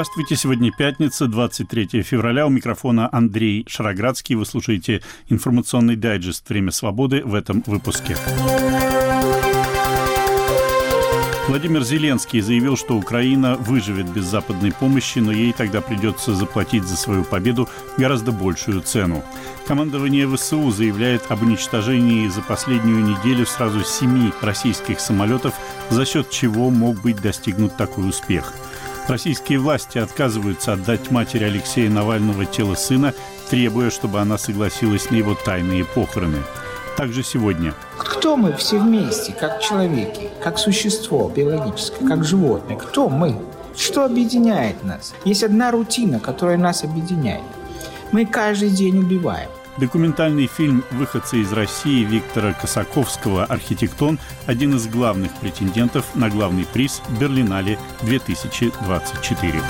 Здравствуйте, сегодня пятница, 23 февраля. У микрофона Андрей Шароградский. Вы слушаете информационный дайджест «Время свободы» в этом выпуске. Владимир Зеленский заявил, что Украина выживет без западной помощи, но ей тогда придется заплатить за свою победу гораздо большую цену. Командование ВСУ заявляет об уничтожении за последнюю неделю сразу семи российских самолетов, за счет чего мог быть достигнут такой успех – Российские власти отказываются отдать матери Алексея Навального тело сына, требуя, чтобы она согласилась на его тайные похороны. Также сегодня. Кто мы все вместе, как человеки, как существо биологическое, как животное? Кто мы? Что объединяет нас? Есть одна рутина, которая нас объединяет. Мы каждый день убиваем. Документальный фильм «Выходцы из России» Виктора Косаковского «Архитектон» – один из главных претендентов на главный приз Берлинале 2024.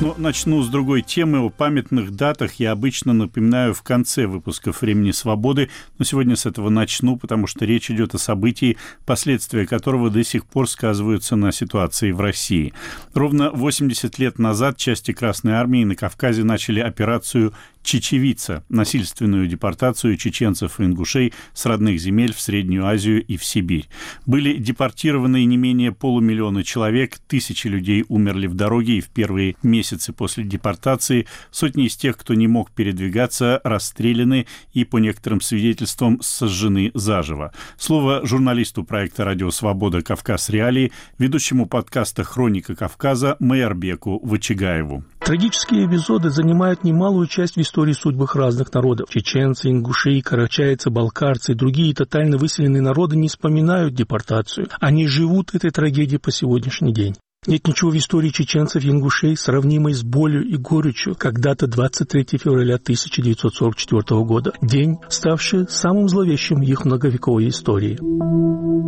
Но начну с другой темы. О памятных датах я обычно напоминаю в конце выпусков «Времени свободы», но сегодня с этого начну, потому что речь идет о событии, последствия которого до сих пор сказываются на ситуации в России. Ровно 80 лет назад части Красной Армии на Кавказе начали операцию чечевица, насильственную депортацию чеченцев и ингушей с родных земель в Среднюю Азию и в Сибирь. Были депортированы не менее полумиллиона человек, тысячи людей умерли в дороге и в первые месяцы после депортации, сотни из тех, кто не мог передвигаться, расстреляны и, по некоторым свидетельствам, сожжены заживо. Слово журналисту проекта «Радио Свобода. Кавказ. Реалии», ведущему подкаста «Хроника Кавказа» Майорбеку Вачигаеву. Трагические эпизоды занимают немалую часть в истории судьбах разных народов. Чеченцы, ингуши, карачайцы, балкарцы и другие тотально выселенные народы не вспоминают депортацию. Они живут этой трагедией по сегодняшний день. Нет ничего в истории чеченцев и ингушей, сравнимой с болью и горечью, когда-то 23 февраля 1944 года, день, ставший самым зловещим их многовековой истории.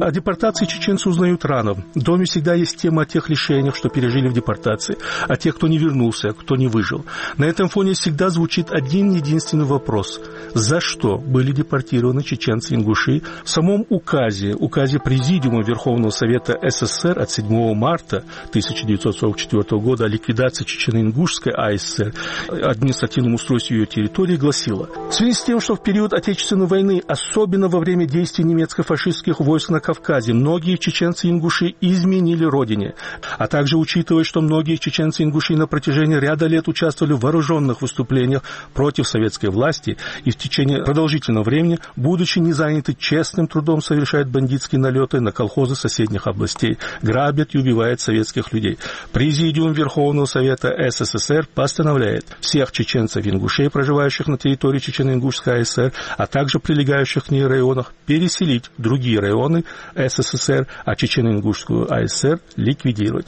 О депортации чеченцы узнают рано. В доме всегда есть тема о тех лишениях, что пережили в депортации, о тех, кто не вернулся, кто не выжил. На этом фоне всегда звучит один единственный вопрос. За что были депортированы чеченцы и ингуши? В самом указе, указе Президиума Верховного Совета СССР от 7 марта 1944 года о ликвидации Чечено-Ингушской АССР, административном устройстве ее территории, гласила, в связи с тем, что в период Отечественной войны, особенно во время действий немецко-фашистских войск на Кавказе, многие чеченцы и ингуши изменили родине, а также учитывая, что многие чеченцы и ингуши на протяжении ряда лет участвовали в вооруженных выступлениях против советской власти и в течение продолжительного времени, будучи не заняты честным трудом, совершают бандитские налеты на колхозы соседних областей, грабят и убивают советские русских людей. Президиум Верховного Совета СССР постановляет всех чеченцев и ингушей, проживающих на территории Чечено-Ингушской АСР, а также прилегающих к ней районах, переселить в другие районы СССР, а Чечено-Ингушскую АСР ликвидировать.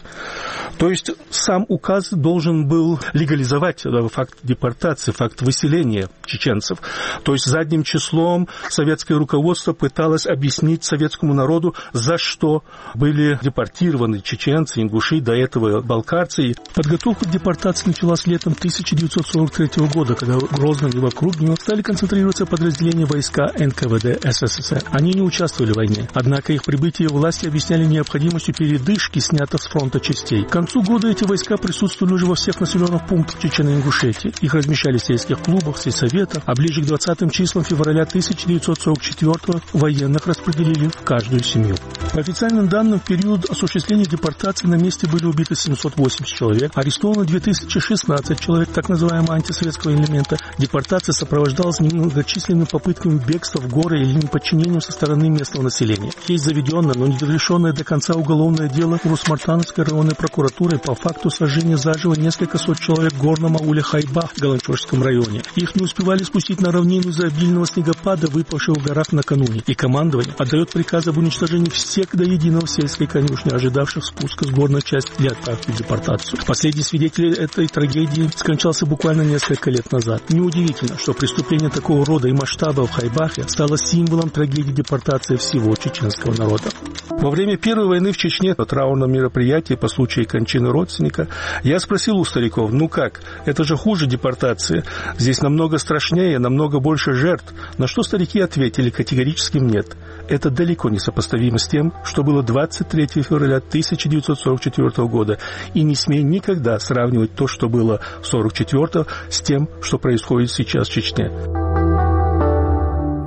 То есть сам указ должен был легализовать факт депортации, факт выселения чеченцев. То есть задним числом советское руководство пыталось объяснить советскому народу, за что были депортированы чеченцы, ингуши, до этого балкарцы. Подготовка к депортации началась летом 1943 года, когда в Грозном и вокруг него стали концентрироваться подразделения войска НКВД СССР. Они не участвовали в войне, однако их прибытие власти объясняли необходимостью передышки, снятых с фронта частей. К концу года эти войска присутствовали уже во всех населенных пунктах Чечено-Ингушетии. Их размещали в сельских клубах, сельсоветах, а ближе к 20 числам февраля 1944 военных распределили в каждую семью. По официальным данным, в период осуществления депортации на месте были убиты 780 человек, арестовано 2016 человек так называемого антисоветского элемента. Депортация сопровождалась немногочисленными попытками бегства в горы или неподчинением со стороны местного населения. Есть заведенное, но не завершенное до конца уголовное дело Русмартановской районной прокуратуры по факту сожжения заживо несколько сот человек в горном ауле Хайбах в Галанчожском районе. Их не успевали спустить на равнину из-за обильного снегопада, выпавшего в горах накануне. И командование отдает приказ об уничтожении всех до единого сельской конюшни, ожидавших спуска с гор горную часть для отправки в депортацию. Последний свидетель этой трагедии скончался буквально несколько лет назад. Неудивительно, что преступление такого рода и масштаба в Хайбахе стало символом трагедии депортации всего чеченского народа. Во время Первой войны в Чечне на траурном мероприятии по случаю кончины родственника я спросил у стариков, ну как, это же хуже депортации, здесь намного страшнее, намного больше жертв. На что старики ответили категорическим нет. Это далеко не сопоставимо с тем, что было 23 февраля 1944 года, и не смей никогда сравнивать то, что было 44 с тем, что происходит сейчас в Чечне.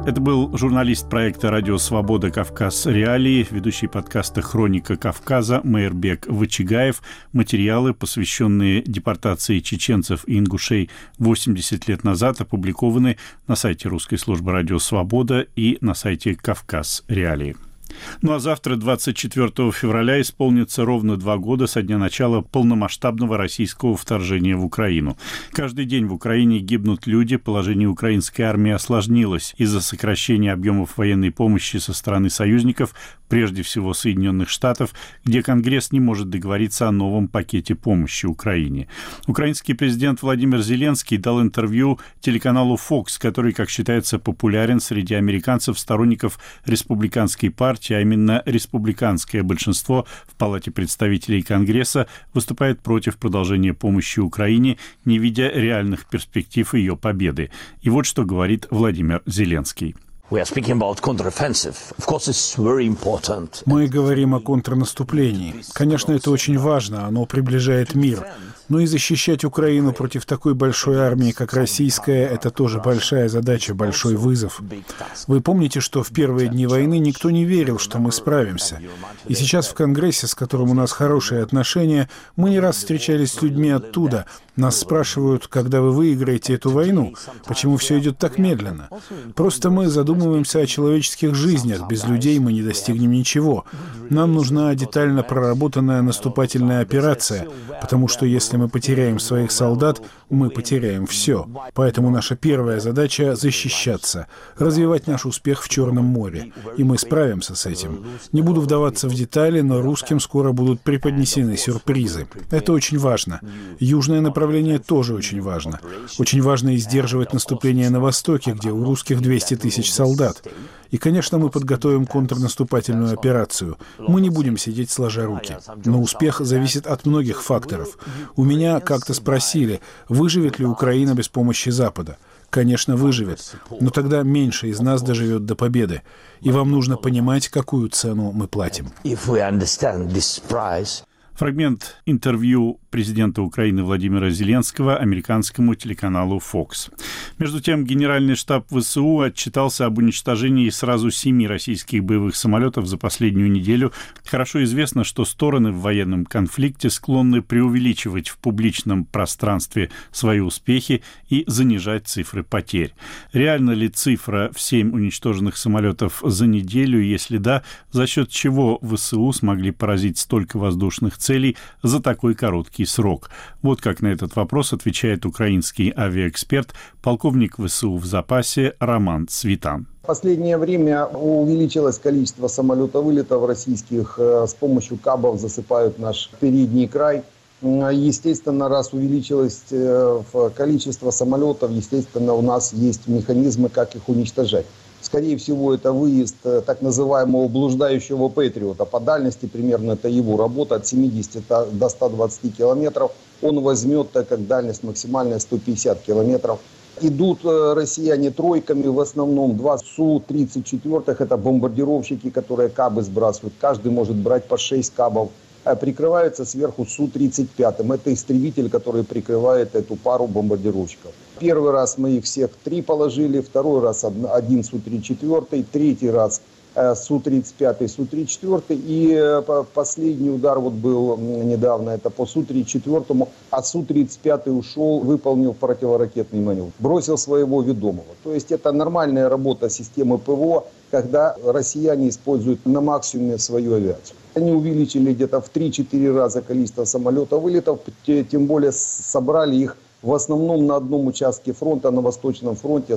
Это был журналист проекта «Радио Свобода. Кавказ. Реалии», ведущий подкаста «Хроника Кавказа» Майербек Вачигаев. Материалы, посвященные депортации чеченцев и ингушей 80 лет назад, опубликованы на сайте русской службы «Радио Свобода» и на сайте «Кавказ. Реалии». Ну а завтра, 24 февраля, исполнится ровно два года со дня начала полномасштабного российского вторжения в Украину. Каждый день в Украине гибнут люди, положение украинской армии осложнилось из-за сокращения объемов военной помощи со стороны союзников, прежде всего Соединенных Штатов, где Конгресс не может договориться о новом пакете помощи Украине. Украинский президент Владимир Зеленский дал интервью телеканалу Fox, который, как считается, популярен среди американцев, сторонников республиканской партии, а именно республиканское большинство в Палате представителей Конгресса выступает против продолжения помощи Украине, не видя реальных перспектив ее победы. И вот что говорит Владимир Зеленский. Мы говорим о контрнаступлении. Конечно, это очень важно, оно приближает мир. Но и защищать Украину против такой большой армии, как российская, это тоже большая задача, большой вызов. Вы помните, что в первые дни войны никто не верил, что мы справимся. И сейчас в Конгрессе, с которым у нас хорошие отношения, мы не раз встречались с людьми оттуда, нас спрашивают, когда вы выиграете эту войну, почему все идет так медленно. Просто мы задумываемся о человеческих жизнях. Без людей мы не достигнем ничего. Нам нужна детально проработанная наступательная операция, потому что если мы потеряем своих солдат, мы потеряем все. Поэтому наша первая задача — защищаться, развивать наш успех в Черном море. И мы справимся с этим. Не буду вдаваться в детали, но русским скоро будут преподнесены сюрпризы. Это очень важно. Южное направление тоже очень важно. Очень важно и сдерживать наступление на Востоке, где у русских 200 тысяч солдат. И, конечно, мы подготовим контрнаступательную операцию. Мы не будем сидеть сложа руки. Но успех зависит от многих факторов. У меня как-то спросили, выживет ли Украина без помощи Запада. Конечно, выживет, но тогда меньше из нас доживет до победы. И вам нужно понимать, какую цену мы платим. Фрагмент интервью президента Украины Владимира Зеленского американскому телеканалу Fox. Между тем, Генеральный штаб ВСУ отчитался об уничтожении сразу семи российских боевых самолетов за последнюю неделю. Хорошо известно, что стороны в военном конфликте склонны преувеличивать в публичном пространстве свои успехи и занижать цифры потерь. Реально ли цифра в семь уничтоженных самолетов за неделю? Если да, за счет чего ВСУ смогли поразить столько воздушных целей за такой короткий срок? Вот как на этот вопрос отвечает украинский авиаэксперт, полковник ВСУ в запасе Роман Цветан. В последнее время увеличилось количество самолетов-вылетов российских. Э, с помощью кабов засыпают наш передний край. Естественно, раз увеличилось э, количество самолетов, естественно, у нас есть механизмы, как их уничтожать. Скорее всего, это выезд э, так называемого блуждающего Патриота. По дальности примерно это его работа от 70 до 120 километров. Он возьмет, так как дальность максимальная 150 километров. Идут э, россияне тройками, в основном два Су-34, это бомбардировщики, которые кабы сбрасывают. Каждый может брать по 6 кабов. А прикрывается сверху Су-35. Это истребитель, который прикрывает эту пару бомбардировщиков. Первый раз мы их всех три положили, второй раз один Су-34, третий раз э, Су-35, Су-34. И э, последний удар вот был недавно, это по Су-34, а Су-35 ушел, выполнил противоракетный маневр, бросил своего ведомого. То есть это нормальная работа системы ПВО, когда россияне используют на максимуме свою авиацию. Они увеличили где-то в 3-4 раза количество самолетов вылетов, тем более собрали их в основном на одном участке фронта, на Восточном фронте,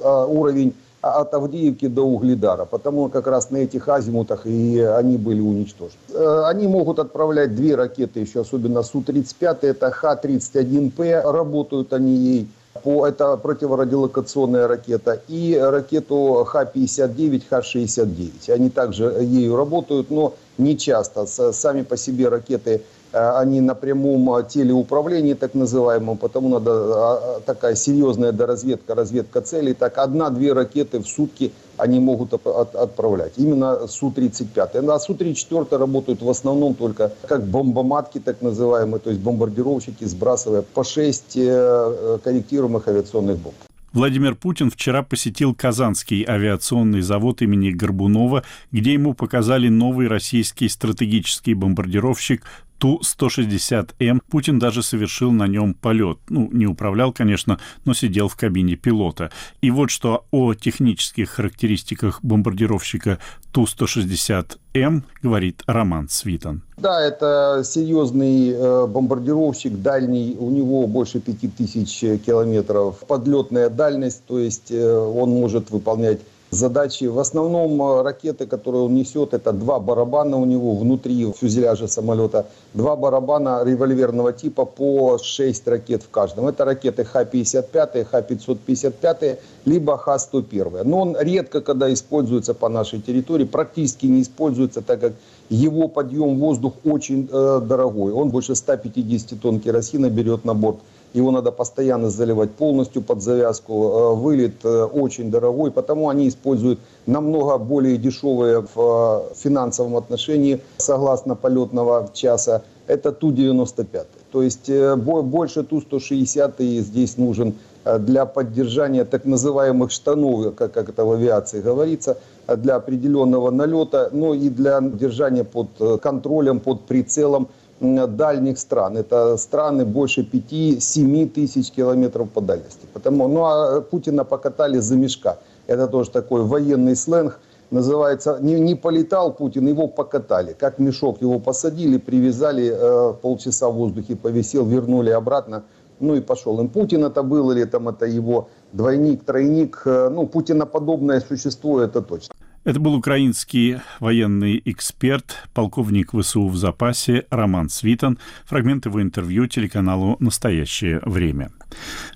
уровень от Авдеевки до Угледара, потому как раз на этих азимутах и они были уничтожены. Э, они могут отправлять две ракеты, еще особенно Су-35, это Х-31П, работают они ей, по, это противорадиолокационная ракета, и ракету Х-59, Х-69. Они также ею работают, но не часто. Сами по себе ракеты они на прямом телеуправлении, так называемом, потому надо такая серьезная доразведка, разведка целей. Так, одна-две ракеты в сутки они могут отправлять. Именно Су-35. А Су-34 работают в основном только как бомбоматки, так называемые, то есть бомбардировщики, сбрасывая по 6 э, корректируемых авиационных бомб. Владимир Путин вчера посетил Казанский авиационный завод имени Горбунова, где ему показали новый российский стратегический бомбардировщик Ту-160М. Путин даже совершил на нем полет. Ну, не управлял, конечно, но сидел в кабине пилота. И вот что о технических характеристиках бомбардировщика Ту-160М говорит Роман Свитон. Да, это серьезный э, бомбардировщик, дальний, у него больше 5000 километров подлетная дальность, то есть э, он может выполнять задачи. В основном э, ракеты, которые он несет, это два барабана у него внутри фюзеляжа самолета. Два барабана револьверного типа по 6 ракет в каждом. Это ракеты Х-55, Х-555, либо Х-101. Но он редко когда используется по нашей территории, практически не используется, так как его подъем в воздух очень э, дорогой. Он больше 150 тонн керосина берет на борт его надо постоянно заливать полностью под завязку. Э, вылет э, очень дорогой, потому они используют намного более дешевые в э, финансовом отношении, согласно полетного часа. Это Ту-95. То есть больше Ту-160 здесь нужен для поддержания так называемых штанов, как, как это в авиации говорится, для определенного налета, но и для держания под контролем, под прицелом дальних стран. Это страны больше 5-7 тысяч километров по дальности. Потому, ну а Путина покатали за мешка. Это тоже такой военный сленг. Называется, не, не полетал Путин, его покатали. Как мешок его посадили, привязали, э, полчаса в воздухе повисел, вернули обратно. Ну и пошел. Им Путин это был или там это его двойник, тройник. Э, ну, Путиноподобное существо, это точно. Это был украинский военный эксперт, полковник ВСУ в запасе Роман Свитон. Фрагмент его интервью телеканалу «Настоящее время».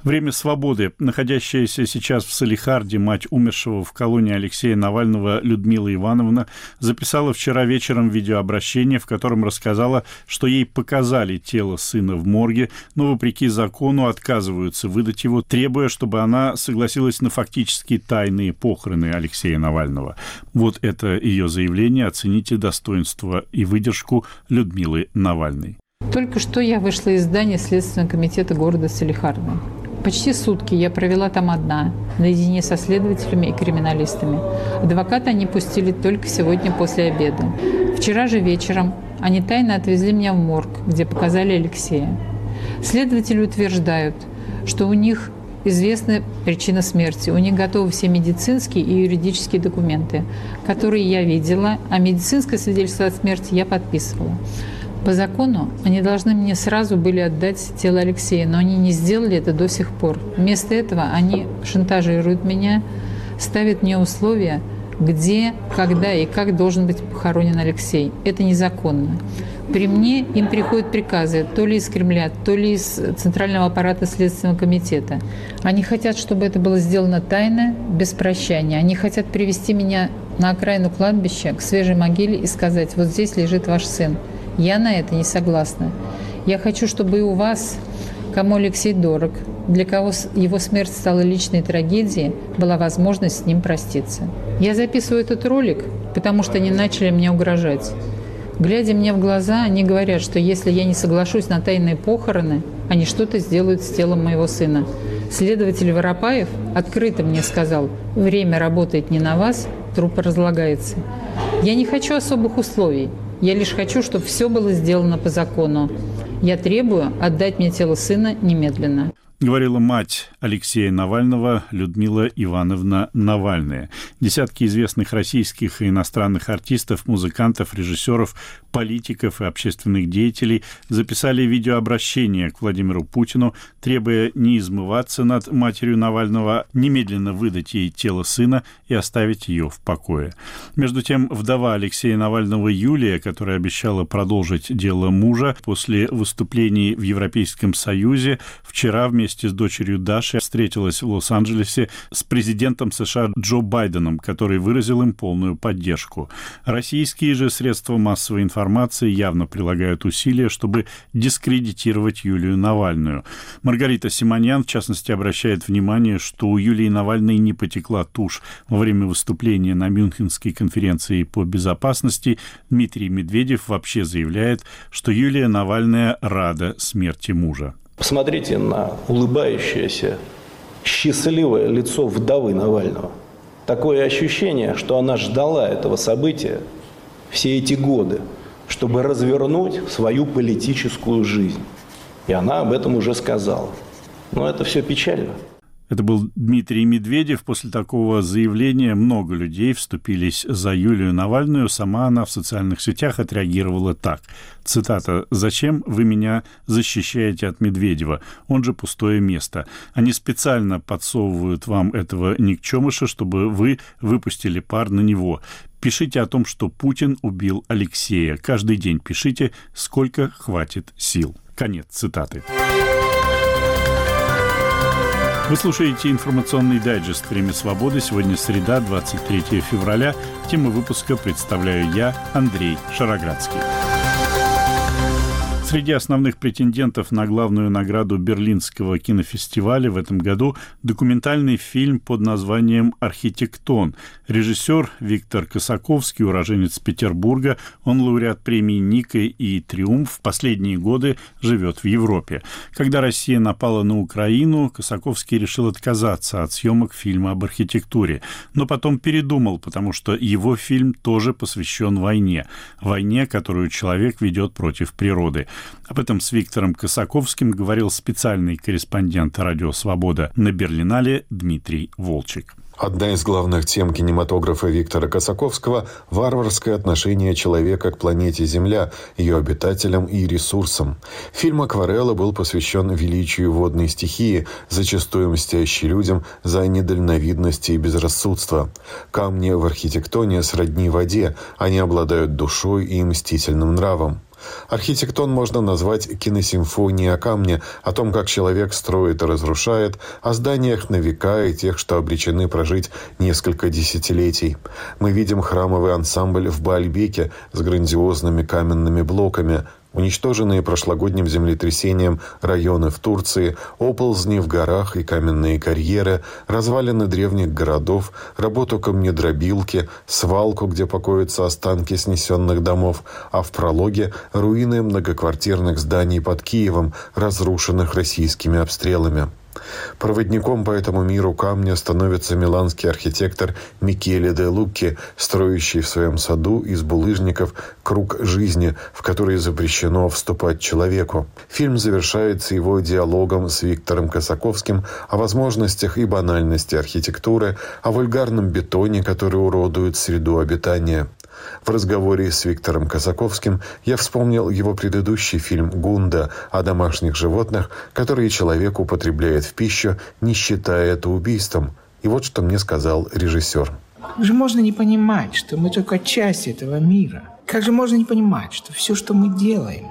Время свободы. Находящаяся сейчас в Салихарде мать умершего в колонии Алексея Навального Людмила Ивановна записала вчера вечером видеообращение, в котором рассказала, что ей показали тело сына в морге, но вопреки закону отказываются выдать его, требуя, чтобы она согласилась на фактически тайные похороны Алексея Навального. Вот это ее заявление. Оцените достоинство и выдержку Людмилы Навальной. Только что я вышла из здания Следственного комитета города Салихарда. Почти сутки я провела там одна, наедине со следователями и криминалистами. Адвоката они пустили только сегодня после обеда. Вчера же вечером они тайно отвезли меня в морг, где показали Алексея. Следователи утверждают, что у них известна причина смерти. У них готовы все медицинские и юридические документы, которые я видела, а медицинское свидетельство о смерти я подписывала. По закону они должны мне сразу были отдать тело Алексея, но они не сделали это до сих пор. Вместо этого они шантажируют меня, ставят мне условия, где, когда и как должен быть похоронен Алексей. Это незаконно. При мне им приходят приказы то ли из Кремля, то ли из Центрального аппарата Следственного комитета. Они хотят, чтобы это было сделано тайно, без прощания. Они хотят привести меня на окраину кладбища, к свежей могиле и сказать, вот здесь лежит ваш сын. Я на это не согласна. Я хочу, чтобы и у вас, кому Алексей дорог, для кого его смерть стала личной трагедией, была возможность с ним проститься. Я записываю этот ролик, потому что они начали мне угрожать. Глядя мне в глаза, они говорят, что если я не соглашусь на тайные похороны, они что-то сделают с телом моего сына. Следователь Воропаев открыто мне сказал, время работает не на вас, труп разлагается. Я не хочу особых условий. Я лишь хочу, чтобы все было сделано по закону. Я требую отдать мне тело сына немедленно говорила мать Алексея Навального Людмила Ивановна Навальная. Десятки известных российских и иностранных артистов, музыкантов, режиссеров, политиков и общественных деятелей записали видеообращение к Владимиру Путину, требуя не измываться над матерью Навального, немедленно выдать ей тело сына и оставить ее в покое. Между тем, вдова Алексея Навального Юлия, которая обещала продолжить дело мужа после выступлений в Европейском Союзе, вчера вместе вместе с дочерью Дашей встретилась в Лос-Анджелесе с президентом США Джо Байденом, который выразил им полную поддержку. Российские же средства массовой информации явно прилагают усилия, чтобы дискредитировать Юлию Навальную. Маргарита Симоньян, в частности, обращает внимание, что у Юлии Навальной не потекла тушь во время выступления на Мюнхенской конференции по безопасности. Дмитрий Медведев вообще заявляет, что Юлия Навальная рада смерти мужа. Посмотрите на улыбающееся, счастливое лицо вдовы Навального. Такое ощущение, что она ждала этого события все эти годы, чтобы развернуть свою политическую жизнь. И она об этом уже сказала. Но это все печально. Это был Дмитрий Медведев. После такого заявления много людей вступились за Юлию Навальную. Сама она в социальных сетях отреагировала так. Цитата. «Зачем вы меня защищаете от Медведева? Он же пустое место. Они специально подсовывают вам этого никчемыша, чтобы вы выпустили пар на него. Пишите о том, что Путин убил Алексея. Каждый день пишите, сколько хватит сил». Конец цитаты. Вы слушаете информационный дайджест «Время свободы». Сегодня среда, 23 февраля. Тему выпуска представляю я, Андрей Шароградский. Среди основных претендентов на главную награду Берлинского кинофестиваля в этом году документальный фильм под названием «Архитектон». Режиссер Виктор Косаковский, уроженец Петербурга, он лауреат премии «Ника» и «Триумф», в последние годы живет в Европе. Когда Россия напала на Украину, Косаковский решил отказаться от съемок фильма об архитектуре, но потом передумал, потому что его фильм тоже посвящен войне. Войне, которую человек ведет против природы. Об этом с Виктором Косаковским говорил специальный корреспондент «Радио Свобода» на Берлинале Дмитрий Волчек. Одна из главных тем кинематографа Виктора Косаковского – варварское отношение человека к планете Земля, ее обитателям и ресурсам. Фильм «Акварелла» был посвящен величию водной стихии, зачастую мстящей людям за недальновидность и безрассудство. Камни в архитектоне сродни воде, они обладают душой и мстительным нравом. Архитектон можно назвать киносимфонией о камне, о том, как человек строит и разрушает, о зданиях на века и тех, что обречены прожить несколько десятилетий. Мы видим храмовый ансамбль в Баальбеке с грандиозными каменными блоками, Уничтоженные прошлогодним землетрясением районы в Турции, оползни в горах и каменные карьеры, развалины древних городов, работу камнедробилки, свалку, где покоятся останки снесенных домов, а в прологе – руины многоквартирных зданий под Киевом, разрушенных российскими обстрелами. Проводником по этому миру камня становится миланский архитектор Микеле де Лукки, строящий в своем саду из булыжников круг жизни, в который запрещено вступать человеку. Фильм завершается его диалогом с Виктором Косаковским о возможностях и банальности архитектуры, о вульгарном бетоне, который уродует среду обитания. В разговоре с Виктором Казаковским я вспомнил его предыдущий фильм «Гунда» о домашних животных, которые человек употребляет в пищу, не считая это убийством. И вот что мне сказал режиссер. Как же можно не понимать, что мы только часть этого мира? Как же можно не понимать, что все, что мы делаем,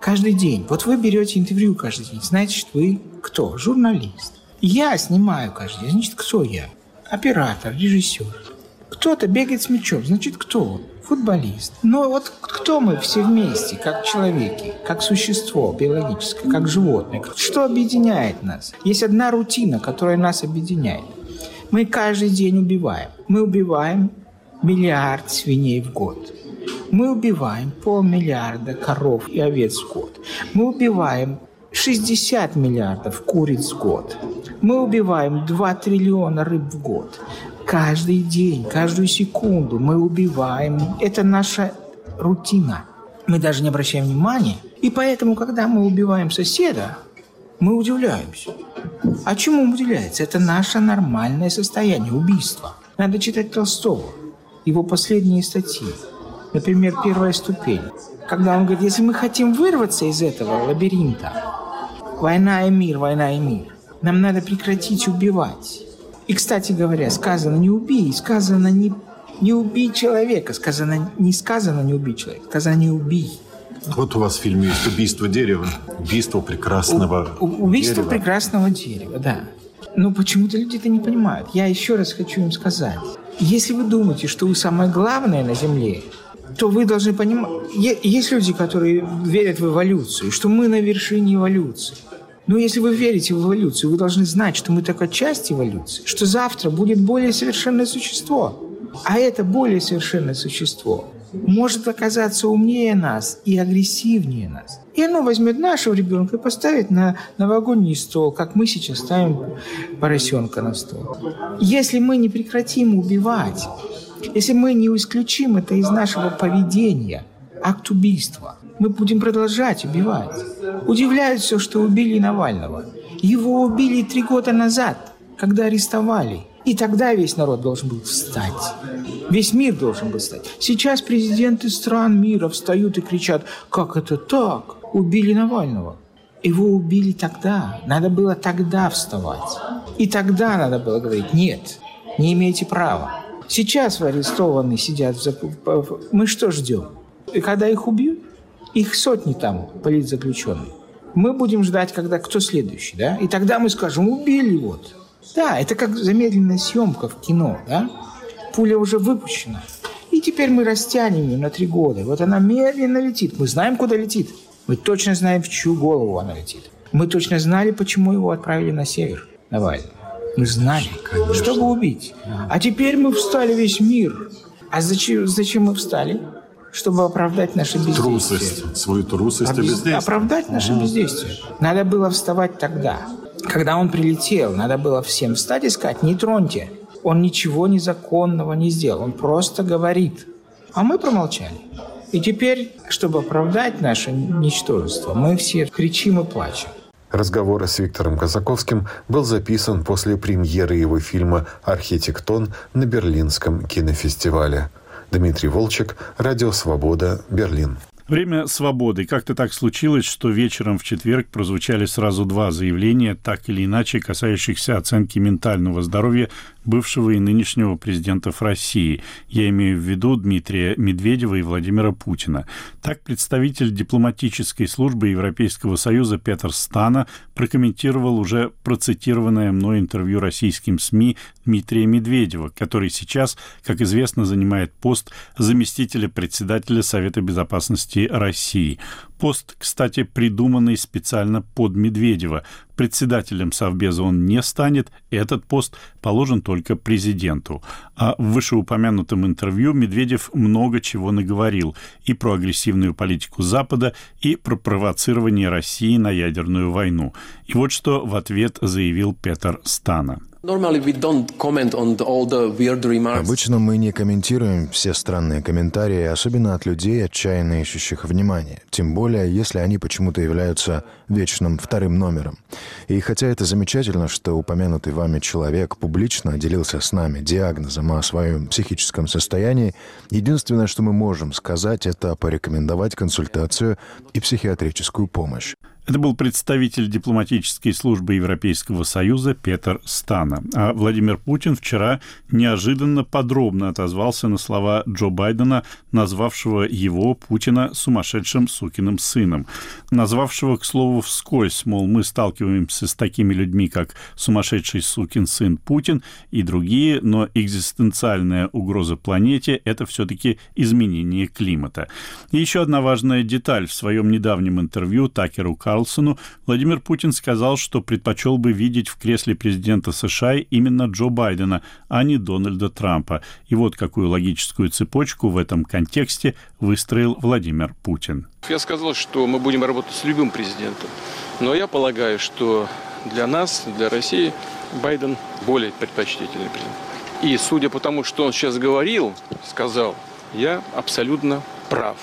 каждый день, вот вы берете интервью каждый день, значит, вы кто? Журналист. Я снимаю каждый день, значит, кто я? Оператор, режиссер. Кто-то бегает с мячом, значит, кто он? Футболист. Но вот кто мы все вместе, как человеки, как существо биологическое, как животное? Что объединяет нас? Есть одна рутина, которая нас объединяет. Мы каждый день убиваем. Мы убиваем миллиард свиней в год. Мы убиваем полмиллиарда коров и овец в год. Мы убиваем 60 миллиардов куриц в год. Мы убиваем 2 триллиона рыб в год. Каждый день, каждую секунду мы убиваем. Это наша рутина. Мы даже не обращаем внимания. И поэтому, когда мы убиваем соседа, мы удивляемся. А чему удивляется? Это наше нормальное состояние убийства. Надо читать Толстого, его последние статьи. Например, «Первая ступень». Когда он говорит, если мы хотим вырваться из этого лабиринта, война и мир, война и мир, нам надо прекратить убивать. И, кстати говоря, сказано не убей, сказано не, не убей человека, сказано не сказано не убей человека, сказано не убей. Вот у вас в фильме есть «Убийство дерева». Убийство прекрасного У, убийство дерева. прекрасного дерева, да. Но почему-то люди это не понимают. Я еще раз хочу им сказать. Если вы думаете, что вы самое главное на Земле, то вы должны понимать... Есть люди, которые верят в эволюцию, что мы на вершине эволюции. Но если вы верите в эволюцию, вы должны знать, что мы только часть эволюции, что завтра будет более совершенное существо. А это более совершенное существо может оказаться умнее нас и агрессивнее нас. И оно возьмет нашего ребенка и поставит на новогодний стол, как мы сейчас ставим поросенка на стол. Если мы не прекратим убивать, если мы не исключим это из нашего поведения, акт убийства, мы будем продолжать убивать. Удивляет все, что убили Навального. Его убили три года назад, когда арестовали. И тогда весь народ должен был встать. Весь мир должен был встать. Сейчас президенты стран мира встают и кричат, как это так? Убили Навального. Его убили тогда. Надо было тогда вставать. И тогда надо было говорить, нет, не имеете права. Сейчас арестованные сидят в... Мы что ждем? И когда их убьют? Их сотни там, политзаключенных. Мы будем ждать, когда кто следующий, да? И тогда мы скажем, убили вот. Да, это как замедленная съемка в кино, да? Пуля уже выпущена. И теперь мы растянем ее на три года. Вот она медленно летит. Мы знаем, куда летит. Мы точно знаем, в чью голову она летит. Мы точно знали, почему его отправили на север, Навальный. Мы знали, Конечно. чтобы убить. А теперь мы встали весь мир. А зачем, зачем мы встали? Чтобы оправдать наше бездействие. Трусость, свою трусость и бездействие. Оправдать наше угу. бездействие. Надо было вставать тогда. Когда он прилетел, надо было всем встать и сказать, не троньте. Он ничего незаконного не сделал, он просто говорит. А мы промолчали. И теперь, чтобы оправдать наше ничтожество, мы все кричим и плачем. Разговор с Виктором Казаковским был записан после премьеры его фильма «Архитектон» на Берлинском кинофестивале. Дмитрий Волчек, Радио Свобода, Берлин. Время свободы. Как-то так случилось, что вечером в четверг прозвучали сразу два заявления, так или иначе касающихся оценки ментального здоровья бывшего и нынешнего президентов России. Я имею в виду Дмитрия Медведева и Владимира Путина. Так представитель дипломатической службы Европейского Союза Петр Стана прокомментировал уже процитированное мной интервью российским СМИ Дмитрия Медведева, который сейчас, как известно, занимает пост заместителя председателя Совета безопасности России. Пост, кстати, придуманный специально под Медведева. Председателем Совбеза он не станет, этот пост положен только президенту. А в вышеупомянутом интервью Медведев много чего наговорил и про агрессивную политику Запада, и про провоцирование России на ядерную войну. И вот что в ответ заявил Петр Стана. Обычно мы не комментируем все странные комментарии, особенно от людей, отчаянно ищущих внимания. Тем более, если они почему-то являются вечным вторым номером. И хотя это замечательно, что упомянутый вами человек публично делился с нами диагнозом о своем психическом состоянии, единственное, что мы можем сказать, это порекомендовать консультацию и психиатрическую помощь. Это был представитель дипломатической службы Европейского Союза Петр Стана. А Владимир Путин вчера неожиданно подробно отозвался на слова Джо Байдена, назвавшего его, Путина, сумасшедшим сукиным сыном. Назвавшего, к слову, вскользь, мол, мы сталкиваемся с такими людьми, как сумасшедший сукин сын Путин и другие, но экзистенциальная угроза планете – это все-таки изменение климата. И еще одна важная деталь. В своем недавнем интервью Такеру Карлсону Владимир Путин сказал, что предпочел бы видеть в кресле президента США именно Джо Байдена, а не Дональда Трампа. И вот какую логическую цепочку в этом контексте выстроил Владимир Путин. Я сказал, что мы будем работать с любым президентом. Но я полагаю, что для нас, для России, Байден более предпочтительный президент. И судя по тому, что он сейчас говорил, сказал, я абсолютно прав.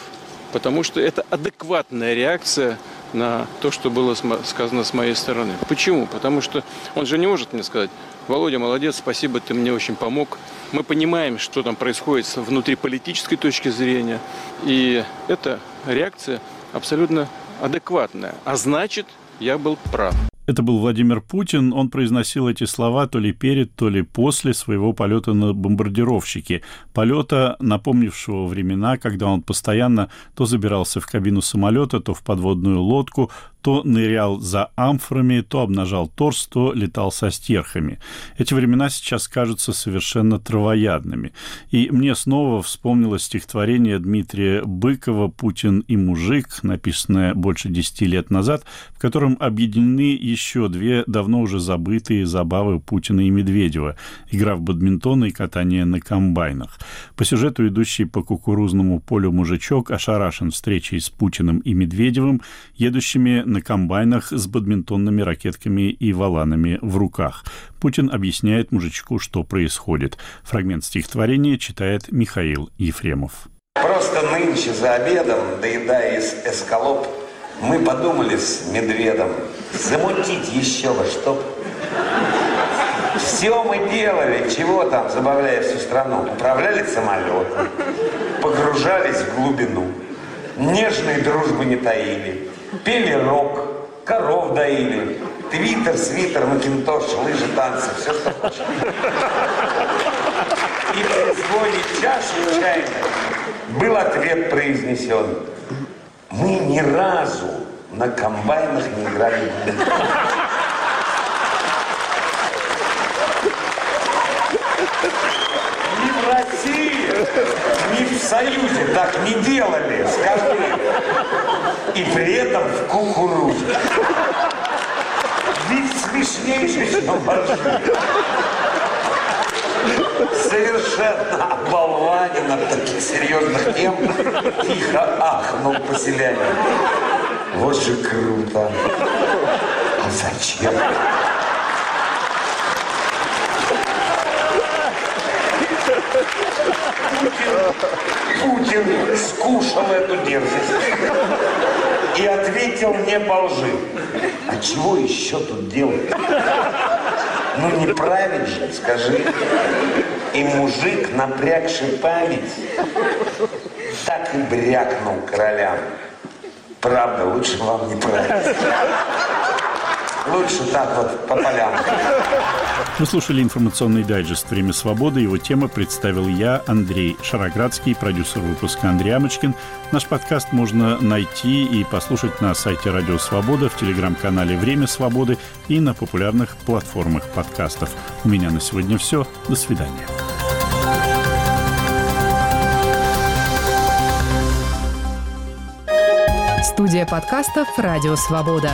Потому что это адекватная реакция на то, что было сказано с моей стороны. Почему? Потому что он же не может мне сказать, Володя, молодец, спасибо, ты мне очень помог. Мы понимаем, что там происходит внутри политической точки зрения. И эта реакция абсолютно адекватная. А значит, я был прав. Это был Владимир Путин. Он произносил эти слова то ли перед, то ли после своего полета на бомбардировщике. Полета, напомнившего времена, когда он постоянно то забирался в кабину самолета, то в подводную лодку, то нырял за амфорами, то обнажал торс, то летал со стерхами. Эти времена сейчас кажутся совершенно травоядными. И мне снова вспомнилось стихотворение Дмитрия Быкова «Путин и мужик», написанное больше десяти лет назад, в котором объединены еще две давно уже забытые забавы Путина и Медведева – игра в бадминтон и катание на комбайнах. По сюжету идущий по кукурузному полю мужичок ошарашен встречей с Путиным и Медведевым, едущими на комбайнах с бадминтонными ракетками и валанами в руках. Путин объясняет мужичку, что происходит. Фрагмент стихотворения читает Михаил Ефремов. Просто нынче за обедом, доедая из эскалоп, мы подумали с медведом, замутить еще во что все мы делали, чего там, забавляя всю страну. Управляли самолетом, погружались в глубину, нежной дружбы не таили, пели рок, коров доили, твиттер, свитер, макинтош, лыжи, танцы, все, что хочешь. И при звоне чаши чайной был ответ произнесен. Мы ни разу на комбайнах не играли в Ни в России, ни в Союзе так не делали, скажи. И при этом в кукурузе. Ведь смешнейший, чем. Совершенно оболванен от таких серьезных тем, тихо ахнул поселянин. Вот же круто. А зачем? Путин, Путин скушал эту дерзость ответил мне по. А чего еще тут делать? Ну не править же, скажи. И мужик, напрягший память, так и брякнул королям. Правда, лучше вам не править. Лучше так вот по полям. Вы слушали информационный дайджест «Время свободы». Его тема представил я, Андрей Шароградский, продюсер выпуска Андрей Амочкин. Наш подкаст можно найти и послушать на сайте Радио Свобода, в телеграм-канале «Время свободы» и на популярных платформах подкастов. У меня на сегодня все. До свидания. Студия подкастов «Радио Свобода».